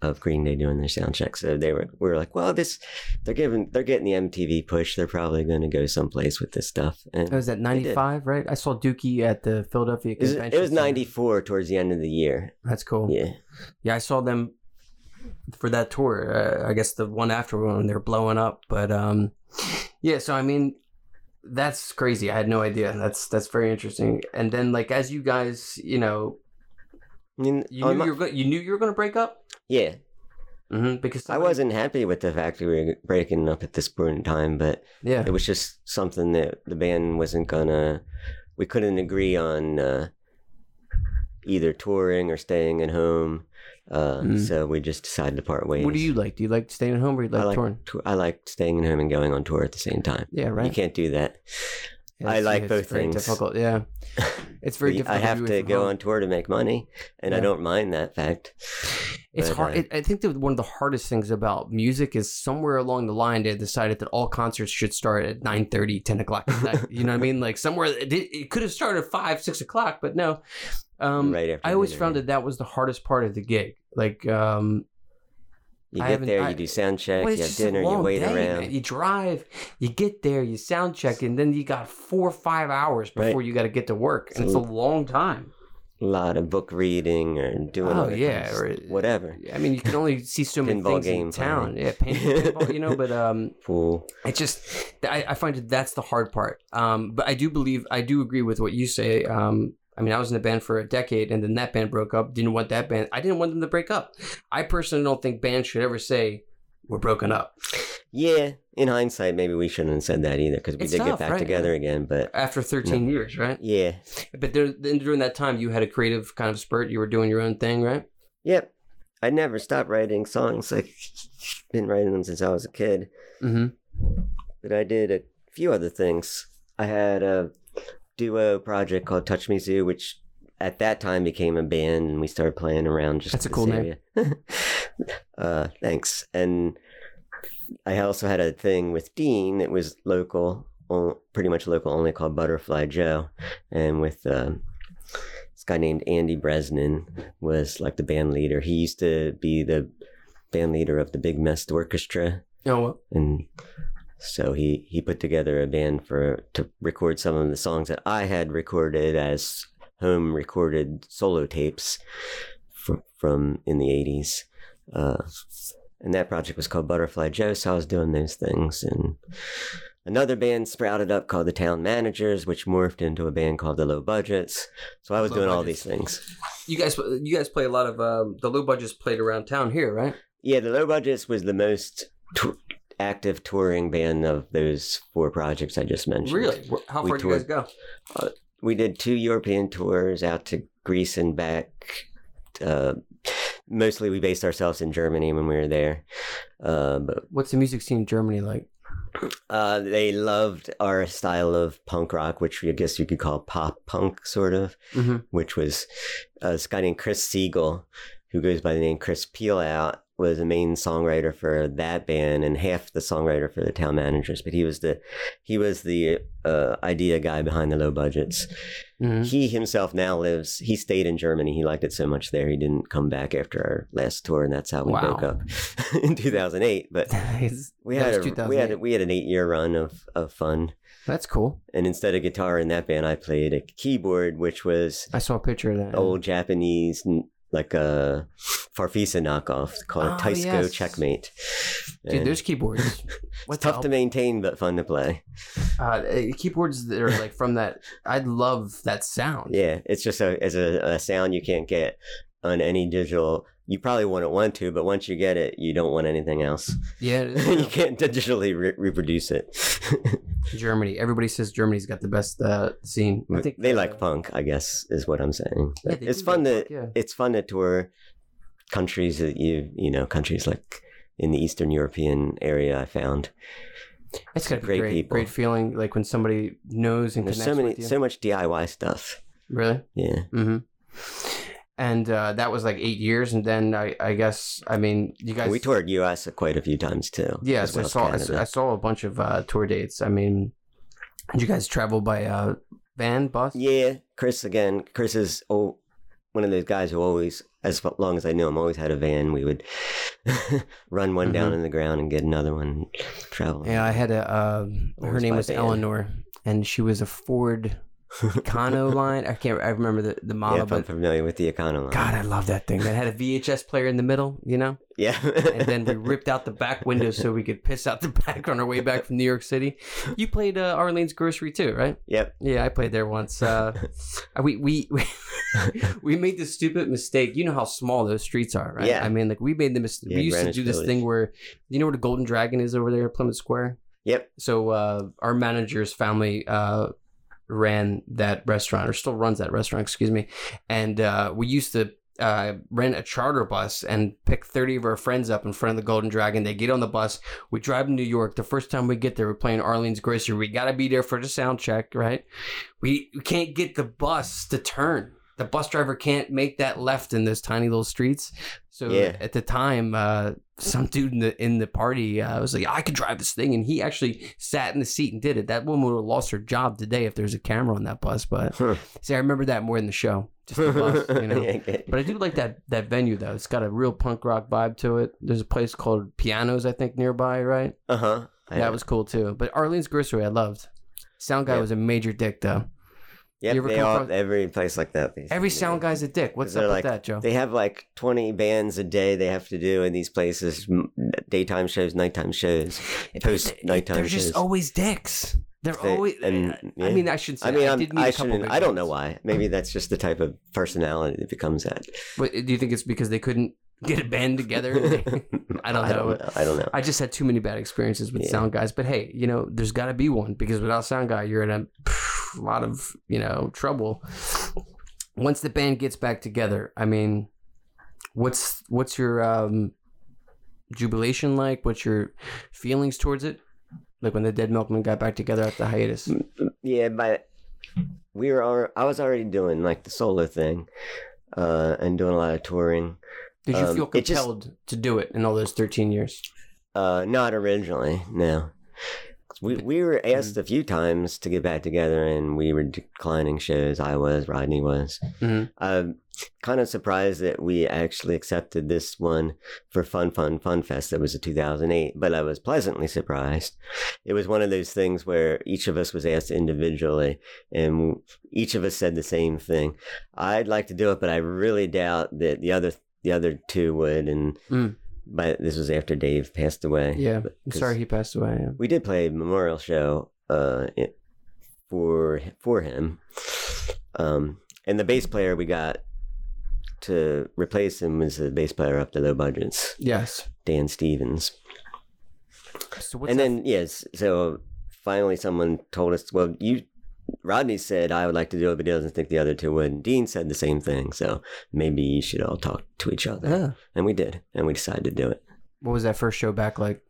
of Green Day doing their sound check. So they were we were like, well, this they're giving they're getting the MTV push. They're probably going to go someplace with this stuff. And It was at 95, right? I saw Dookie at the Philadelphia it was, Convention. it was Center. 94 towards the end of the year. That's cool. Yeah. Yeah, I saw them for that tour. Uh, I guess the one after when they're blowing up. But um, yeah. So I mean, that's crazy. I had no idea. That's that's very interesting. And then like as you guys, you know, I mean, you knew you were go- you knew you were going to break up. yeah. Mm-hmm, because I wasn't happy with the fact that we were breaking up at this point in time, but Yeah. it was just something that the band wasn't gonna. We couldn't agree on uh, either touring or staying at home, uh, Mm. so we just decided to part ways. What do you like? Do you like staying at home or you like I like touring? tou- I like staying at home and going on tour at the same time. Yeah, right. You can't do that. Yeah, I like it's both very things. Difficult. Yeah. [laughs] It's very difficult. I have to go home. on tour to make money, and I don't mind that fact. It's But, hard. uh, I think that one of the hardest things about music is somewhere along the line they decided that all concerts should start at 9 10 o'clock. You know what I mean? Like somewhere it, it could have started at 5, 6 o'clock, but no. Um, right after I always found that that was the hardest part of the gig. Like, um, You I get there, I- you do sound check, well, you have dinner, you wait day, around. man. You drive, you get there, you sound check, and then you got four or five hours Right. before you got to get to work, and it's a long time. A lot of book reading or doing Oh, yeah, things, or- whatever. I mean, you can only see so many things game, in town. probably. Yeah, pinball, you know, but um, [laughs] Pool. it just I, I find that that's the hard part um but i do believe i do agree with what you say um i mean i was in a band for a decade and then that band broke up didn't want that band i didn't want them to break up i personally don't think bands should ever say we're broken up Yeah, in hindsight, maybe we shouldn't have said that either because we It's did tough, get back right? together again. But after 13 years right yeah, but there, then during that time you had a creative kind of spurt you were doing your own thing right yep. I never stopped writing songs. [laughs] Like, been writing them since I was a kid. mm-hmm But I did a few other things. I had a duo project called Touch Me Zoo, which at that time became a band, and we started playing around just That's a cool name. [laughs] uh, thanks. And I also had a thing with Dean that was local, pretty much local, only called Butterfly Joe, and with um, this guy named Andy Bresnan was like the band leader. He used to be the band leader of the Big Mess Orchestra oh well and so he he put together a band for to record some of the songs that I had recorded as home recorded solo tapes from from in the 80s uh, and that project was called Butterfly Joe so I was doing those things. And another band sprouted up called the Town Managers which morphed into a band called the Low Budgets. So I was Low doing all these things. You guys you guys play a lot of um the low budgets played around town here right? Yeah the Low Budgets was the most active touring band of those four projects I just mentioned really how We far do you guys go we did two European tours out to Greece and back. Uh, mostly, we based ourselves in Germany when we were there. Uh, but what's the music scene in germany like uh, they loved our style of punk rock, which I guess you could call pop punk, sort of. mm-hmm. Which was uh, this guy named Chris Siegel, who goes by the name Chris Peel Out, was the main songwriter for that band and half the songwriter for the Town Managers. But he was the he was the uh, idea guy behind the low budgets. Mm-hmm. he himself now lives he stayed in germany he liked it so much there he didn't come back after our last tour and that's how we Wow. broke up [laughs] in 2008 but [laughs] we had a, we had a, we had an eight year run of, of fun That's cool. and instead of guitar in that band i played a keyboard which was I saw a picture of that. old japanese like a farfisa knockoff called Oh, Teisco yes. checkmate Dude, And there's keyboards. [laughs] it's What tough to maintain but fun to play uh, uh, keyboards that are like from that. I'd love that sound. Yeah, it's just a it's a, a sound you can't get on any digital. You probably wouldn't want to, but once you get it, you don't want anything else. yeah. [laughs] you can't digitally re- reproduce it. [laughs] Germany. Everybody says Germany's got the best uh, scene. I think they uh, like punk, I guess, is what I'm saying. Yeah, it's fun like to punk, yeah. it's fun to tour countries that you you know countries like in the Eastern European area. I found It's got to great great. people. Great feeling like when somebody knows and there's connects so many with you. so much DIY stuff. really. Yeah, Mm-hmm. And uh, that was like eight years, and then I, I guess I mean you guys. we toured U.S. quite a few times too. Yes, well I saw. I, Canada. saw- I saw a bunch of uh, tour dates. I mean, did you guys travel by uh, van, bus? Yeah, Chris again. Chris is oh, one of those guys who always as long as I knew him, always had a van. We would [laughs] run one down Mhm. in the ground and get another one, travel. Yeah, I had a. Uh, her name was van. Eleanor, and she was a Ford Econo [laughs] line. I can't. I remember the the Yeah, model, if I'm familiar with the Econoline. God, I love that thing. That had a VHS player in the middle. You know. Yeah. and then we ripped out the back window so we could piss out the [laughs] back on our way back from New York City. You played uh, Arlene's Grocery too, right? Yep. Yeah, I played there once. Uh, [laughs] we, we we we made the stupid mistake. You know how small those streets are, right? Yeah. I mean, like we made the mistake. Yeah, we used Greenwich to do this Village. thing where you know where the Golden Dragon is over there, in Plymouth Square. Yep. So uh, our manager's family uh, ran that restaurant, or still runs that restaurant, excuse me. And uh, we used to uh, rent a charter bus and pick 30 of our friends up in front of the Golden Dragon. They get on the bus. We drive to New York. The first time we get there, we're playing Arlene's Grocery. We got to be there for the sound check, right? We, we can't get the bus to turn. The bus driver can't make that left in those tiny little streets. So Yeah. at the time, uh, some dude in the in the party uh, was like, "I could drive this thing," and he actually sat in the seat and did it. That woman would have lost her job today if there's a camera on that bus. But Huh. see, I remember that more than the show, just the bus, [laughs] you know. Okay. But I do like that that venue though. It's got a real punk rock vibe to it. There's a place called Pianos, I think, nearby, right? Uh-huh. I- That was cool too. But Arlene's Grocery, I loved. Sound guy Yeah. was a major dick though. Yep, they all, every place like that. they- Every sound guy's a dick. What's up They're with like- that, Joe? They have like 20 bands a day they have to do in these places daytime shows, nighttime shows. [laughs] post nighttime They're just always dicks. They're They- always. and- I mean, I shouldn't say. I mean, I, did meet I a couple shouldn't. I don't know why. Maybe that's just the type of personality that becomes that. But do you think it's because they couldn't get a band together? [laughs] [laughs] I don't I know. don't know. I don't know. I just had too many bad experiences with Yeah. sound guys. But hey, you know, there's got to be one because without sound guy, you're in a lot of you know trouble. Once the band gets back together, I mean, what's what's your um, jubilation like? What's your feelings towards it? Like when the Dead Milkmen got back together after the hiatus. Yeah, but we were. al- I was already doing like the solo thing, uh, and doing a lot of touring. Did you Um, feel it just- compelled to do it in all those 13 years? Uh, not originally, no. We we were asked a few times to get back together, and we were declining shows. I was, Rodney was. Mhm. I'm kind of surprised that we actually accepted this one for Fun Fun Fun Fest. That was a 2008, but I was pleasantly surprised. It was one of those things where each of us was asked individually, and each of us said the same thing. I'd like to do it, but I really doubt that the other the other two would. And Mm. But this was after Dave passed away. Yeah. But- I'm 'cause sorry he passed away. Yeah. we did play a memorial show uh i- for for him um and the bass player we got to replace him was the bass player up to low budgets Yes. dan stevens So what's and that- then yes so finally someone told us well you rodney said i would like to do it but he doesn't think the other two would and dean said the same thing so maybe you should all talk to each other Yeah. and we did and we decided to do it What was that first show back like?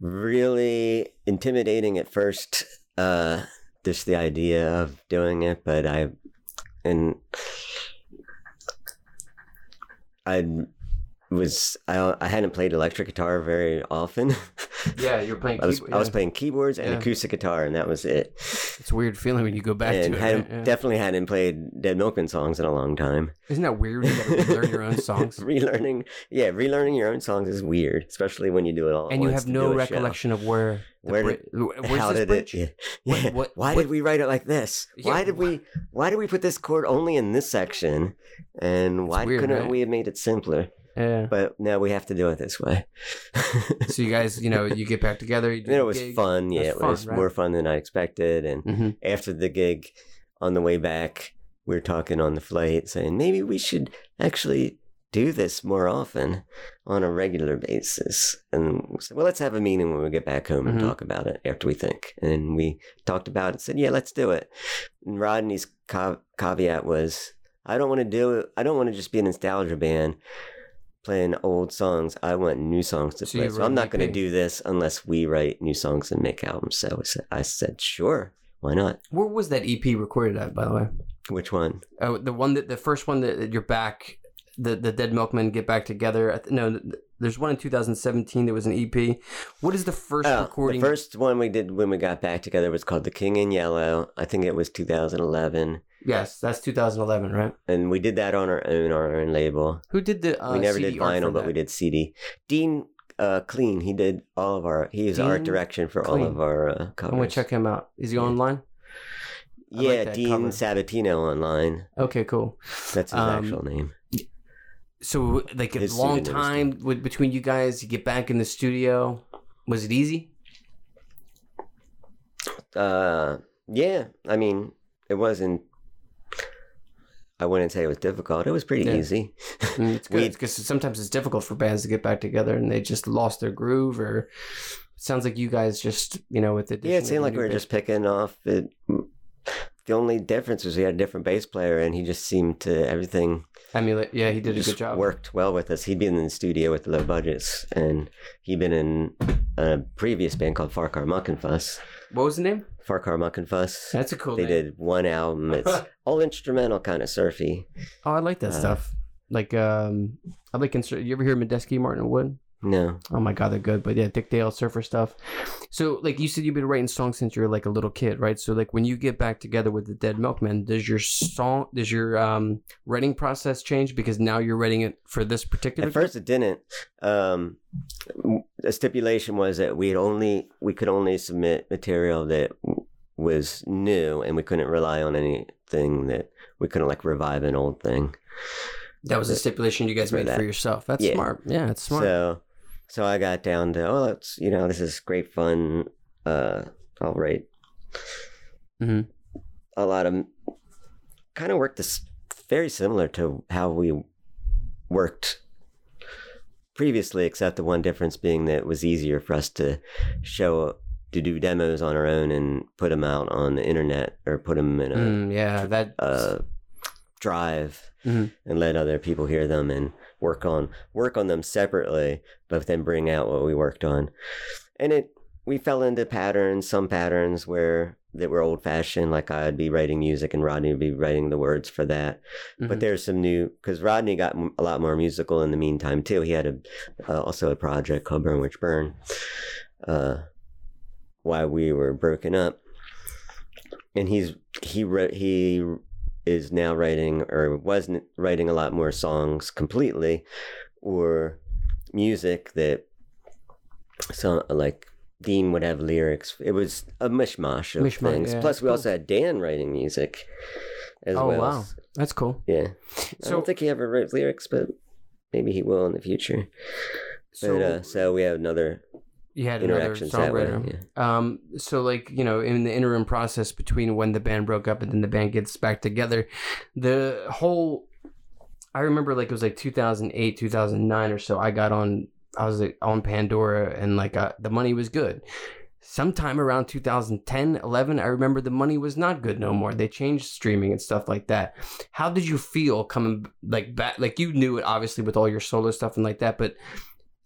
really intimidating at first uh just the idea of doing it but i and i was i i hadn't played electric guitar very often [laughs] Yeah, you were playing. i was i was playing keyboards and Yeah. acoustic guitar and that was it It's a weird feeling when you go back and to it. Yeah. definitely hadn't played dead milkman songs in a long time Isn't that weird? You got to learn your own [laughs] songs, relearning yeah relearning your own songs is weird especially when you do it all and you have no a show. recollection of where. Where where's how did bridge? it? What- Yeah. [laughs] what- why what- did we write it like this? Yeah, Why did we? Why did we put this chord only in this section? And why weird, couldn't right? we have made it simpler? Yeah. But now we have to do it this way. [laughs] So you guys, you know, you get back together. You do it was gig. fun. Yeah, it fun, was right? more fun than I expected. And Mhm. after the gig, on the way back, we were talking on the flight, saying maybe we should actually do this more often on a regular basis. And we said, well, let's have a meeting when we get back home and Mhm. talk about it after we think. And we talked about it, said, yeah, let's do it. And Rodney's ca- caveat was, I don't want to do it. I don't want to just be a nostalgia band playing old songs. I want new songs to So play. So I'm not going to do this unless we write new songs and make albums. So I said, sure, why not? Where was that EP recorded at, by the way? Which one? Oh, the one that the first one that that you're back, the the Dead Milkmen get back together. No, there's one in 2017 that was an EP. What is the first Oh, recording? The first one we did when we got back together was called The King in Yellow. I think it was 2011. Yes, that's 2011, right? and we did that on our own, our own label. Who did the? Uh, we never CD did vinyl, but that? we did CD. Dean uh, Clean, he did all of our. He was art direction for all of our uh, covers. I'm gonna check him out. Is he Yeah. online? I Yeah, that Dean cover. Sabatino online. Okay, cool. That's his Um, actual name. So, like a His long time with, between you guys. You get back in the studio. Was it easy? Uh, yeah. I mean, it wasn't. I wouldn't say it was difficult. It was pretty Yeah. easy. Mm, It's [laughs] good because sometimes it's difficult for bands to get back together and they just lost their groove. Or it sounds like you guys just, you know, with the Yeah, it seemed like we were just picking off it. The only difference was we had a different bass player, and he just seemed to everything emulate. Yeah, he did a good job. worked well with us. He'd been in the studio with low budgets, and he'd been in a previous band called Farcar Muck and Fuss. What was the name? Farcar Muck and Fuss. That's a cool They name. did one album. [laughs] It's all instrumental, kind of surfy. Oh, I like that Uh, stuff. Like, um, I like. Insur- you ever hear Medeski, Martin and Wood? No, Oh my god, they're good. But yeah, Dick Dale surfer stuff. So like you said, you've been writing songs since you were like a little kid, right? So like when you get back together with the Dead Milkmen, does your song, does your um writing process change because now you're writing it for this particular? at first it didn't. Um, the stipulation was that we'd only we could only submit material that was new, and we couldn't rely on anything that we couldn't like revive an old thing. that was a stipulation you guys For made for yourself. That's Yeah. smart. Yeah, it's smart. So, so I got down to oh, it's you know this is great fun. Uh, I'll write Mhm. a lot of kind of work this very similar to how we worked previously, except the one difference being that it was easier for us to show to do demos on our own and put them out on the internet or put them in a Mm, yeah, that. uh, drive Mhm. and let other people hear them and work on work on them separately, but then bring out what we worked on. And it we fell into patterns, some patterns where that were old fashioned, like I'd be writing music and Rodney would be writing the words for that. But mhm. there's some new because Rodney got m- a lot more musical in the meantime too. He had a uh, also a project called Burn Witch Burn. Uh, while we were broken up, and he's he wrote he is now writing or wasn't writing a lot more songs completely, or music that some like Dean would have lyrics. It was a mishmash of Mishmash, things. yeah. Plus, we Cool. also had Dan writing music as Oh, well. wow. That's cool. Yeah. I don't think he ever wrote lyrics, but maybe he will in the future. So, but uh, so we have another you had another that way. songwriter. Yeah. Um, so like you know, in the interim process between when the band broke up and then the band gets back together, the whole, I remember like it was like 2008, 2009 or so. I got on, I was like, on Pandora and like uh, the money was good. Sometime around 2010, 11, I remember the money was not good no more. They changed streaming and stuff like that. How did you feel coming like back? Like you knew it obviously with all your solo stuff and like that, but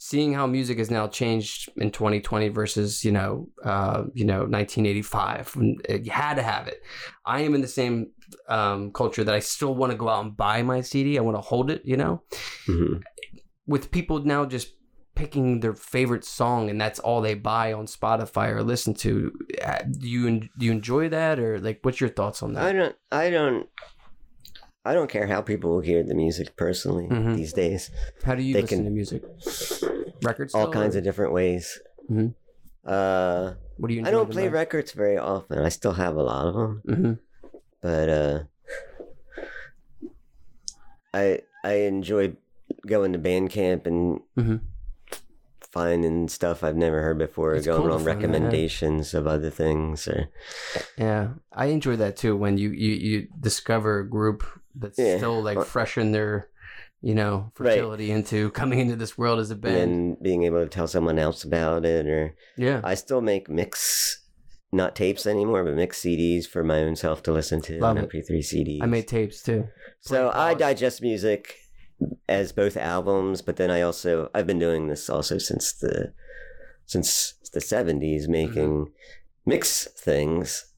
seeing how music has now changed in 2020 versus you know uh, you know 1985 when you had to have it i am in the same um, culture that i still want to go out and buy my cd i want to hold it you know Mhm. with people now just picking their favorite song and that's all they buy on spotify or listen to uh, do you do you enjoy that or like what's your thoughts on that? I don't. I don't. I don't care how people hear the music personally Mhm. these days. how do you they listen can- to music records All kinds or of different ways. Mhm. Uh, what do you I don't play most? records very often. I still have a lot of them, Mhm. but uh, I I enjoy going to Bandcamp and Mhm. finding stuff I've never heard before, It's going cool on find that, recommendations of other things. Or Yeah, I enjoy that too. When you you you discover a group that's Yeah. still like fresh in their, you know, Right. fertility into coming into this world as a band. and being able to tell someone else about it, or yeah, I still make mix, not tapes anymore, but mix CDs for my own self to listen to Love on it. MP3 CDs. I made tapes too. so I digest music as both albums, but then I also I've been doing this also since the since the seventies, mm-hmm. making mix things,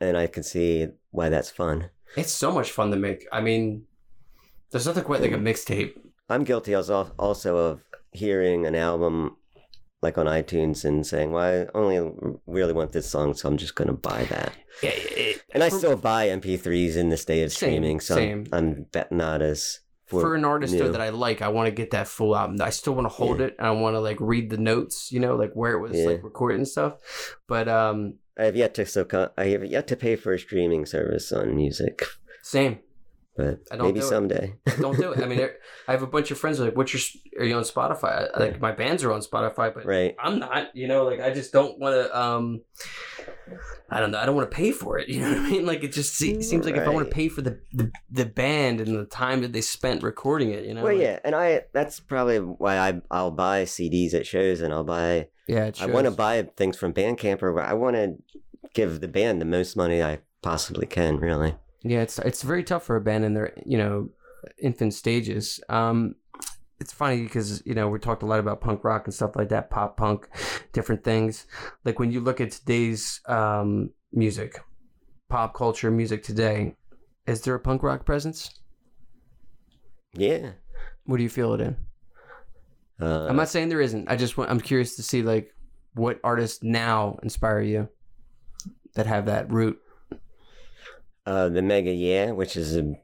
and I can see why that's fun. It's so much fun to make. I mean, there's nothing quite like a mixtape. I'm guilty als- also of hearing an album like on iTunes and saying, "Well, I only really want this song, so I'm just going to buy that." Yeah, it, And I for- still buy MP3s in this day of Same, streaming, so same. I'm, not as for, an artist though that I like, I want to get that full album. I still want to hold Yeah. it and I want to like read the notes, you know, like where it was Yeah. like recorded and stuff. But um, I have yet to so I have yet to pay for a streaming service on music, same. but I don't maybe do someday. Don't do it. I mean, [laughs] I have a bunch of friends who are like, "What's your? Are you on Spotify?" I- Like my bands are on Spotify, but right? I'm not. You know, like I just don't want to. um I don't know. I don't want to pay for it. [laughs] You know what I mean? Like it just se- seems like if I want to pay for the, the the band and the time that they spent recording it, you know. well, like- yeah, and I that's probably why I I'll buy CDs at shows and I'll buy yeah. I want to buy things from Bandcamp or I want to give the band the most money I possibly can. Really, Yeah, it's it's very tough for a band in their you know infant stages. Um, it's funny because you know we talked a lot about punk rock and stuff like that, pop punk, different things. Like when you look at today's um, music, pop culture music today, is there a punk rock presence? yeah. What do you feel it in? Uh, I'm not saying there isn't. I just want, I'm curious to see like what artists now inspire you that have that root. uh, the Mega Yeah, which is a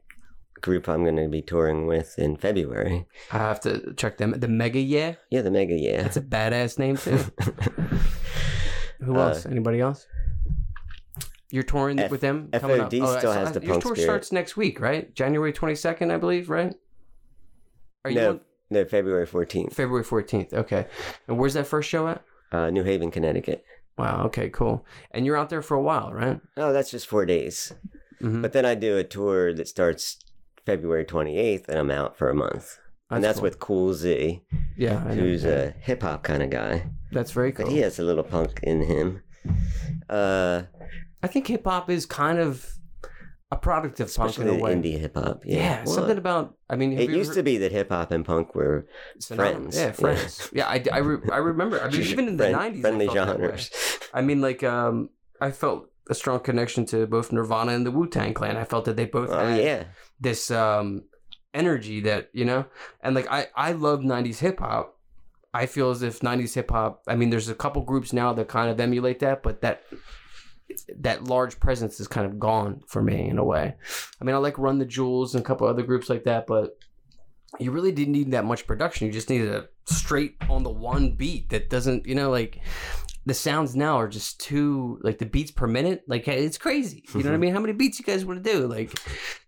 group I'm going to be touring with in February. I have to check them. The Mega Yeah, Yeah, the Mega Yeah. that's a badass name too. [laughs] Who Uh, else? Anybody else? You're touring F- with them? FOD I still saw- has the Your punk tour spirit. starts next week, right? January 22nd, I believe, right? Are you no, on no, February 14th, February 14th? Okay. And where's that first show at? uh, New Haven, Connecticut. Wow. Okay. Cool. And you're out there for a while, right? Oh, that's just four days. Mm-hmm. But then I do a tour that starts February 28th, and I'm out for a month. and that's cool. with Cool Z, yeah, who's a hip hop kind of guy. That's very cool. But he has a little punk in him. Uh, I think hip hop is kind of a product of punk in especially a way. indie hip hop. Yeah, Yeah, Well, something about. I mean, It used ever, to be that hip hop and punk were friends. Yeah, friends. Yeah, I, I, re- I remember. I [laughs] mean, even in the nineties, friendly I felt that way. genres. I mean, like, um, I felt a strong connection to both Nirvana and the Wu Tang Clan. I felt that they both Oh had yeah, this um, energy that you know, and like I, I love '90s hip hop. I feel as if '90s hip hop. I mean, there's a couple groups now that kind of emulate that, but that that large presence is kind of gone for me in a way. I mean, I like Run the Jewels and a couple other groups like that, but you really didn't need that much production. You just needed a straight on the one beat that doesn't, you know, like the sounds now are just too like the beats per minute. Like it's crazy. You know what I mm-hmm. mean? How many beats you guys want to do? Like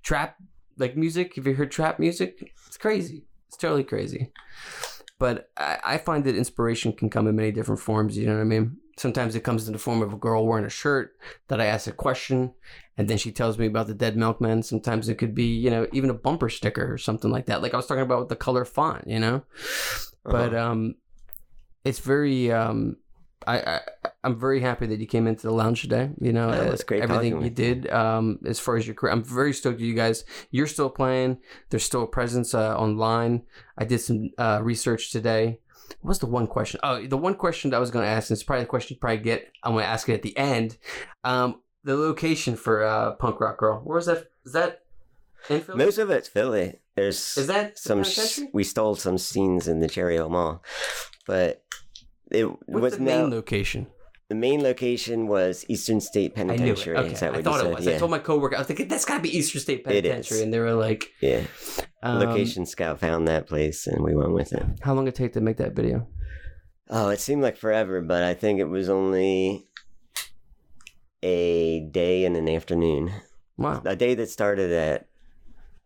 trap, like music. Have you heard trap music? It's crazy. It's totally crazy. But I, I find that inspiration can come in many different forms. You know what I mean? Sometimes it comes in the form of a girl wearing a shirt that I ask a question, and then she tells me about the dead milkman. Sometimes it could be, you know, even a bumper sticker or something like that. Like I was talking about with the color font, you know. But Uh-huh. um, it's very um, I, I I'm very happy that you came into the lounge today. You know, Yeah, it uh, great everything you did. Um, as far as your career, I'm very stoked you guys. You're still playing. There's still a presence uh, online. I did some uh, research today. What was the one question? Oh, the one question that I was going to ask, and it's probably the question you probably get. I'm going to ask it at the end. Um, the location for uh, Punk Rock Girl. Where is that? Is that in Philly? most of it's Philly. There's Is that some. sh- we stole some scenes in the Cherry Hill Mall, but it What's was the now main location? The main location was Eastern State Penitentiary. I knew it. Okay. I thought it was. Yeah. I told my coworker, I was thinking that's got to be Eastern State. Penitentiary, and they were like, yeah. um, Location Scout found that place, and we went with it. How long did it take to make that video? Oh, it seemed like forever, but I think it was only a day and an afternoon. Wow. A day that started at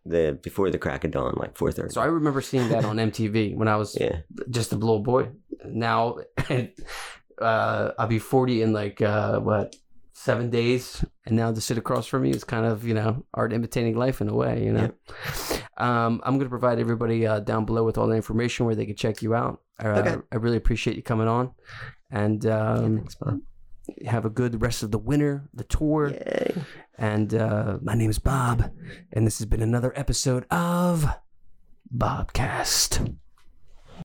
the before the crack of dawn, like four thirty. So I remember seeing that on MTV when I was Yeah. just a little boy. Now, [laughs] uh, I'll be 40 in like, uh, what, seven days. And now to sit across from you is kind of, you know, art imitating life in a way, you know? Um, I'm going to provide everybody uh, down below with all the information where they can check you out. Uh, Okay. I really appreciate you coming on. And um, Thanks, Bob. have a good rest of the winter, the tour. Yay. And uh, my name is Bob, and this has been another episode of Bobcast.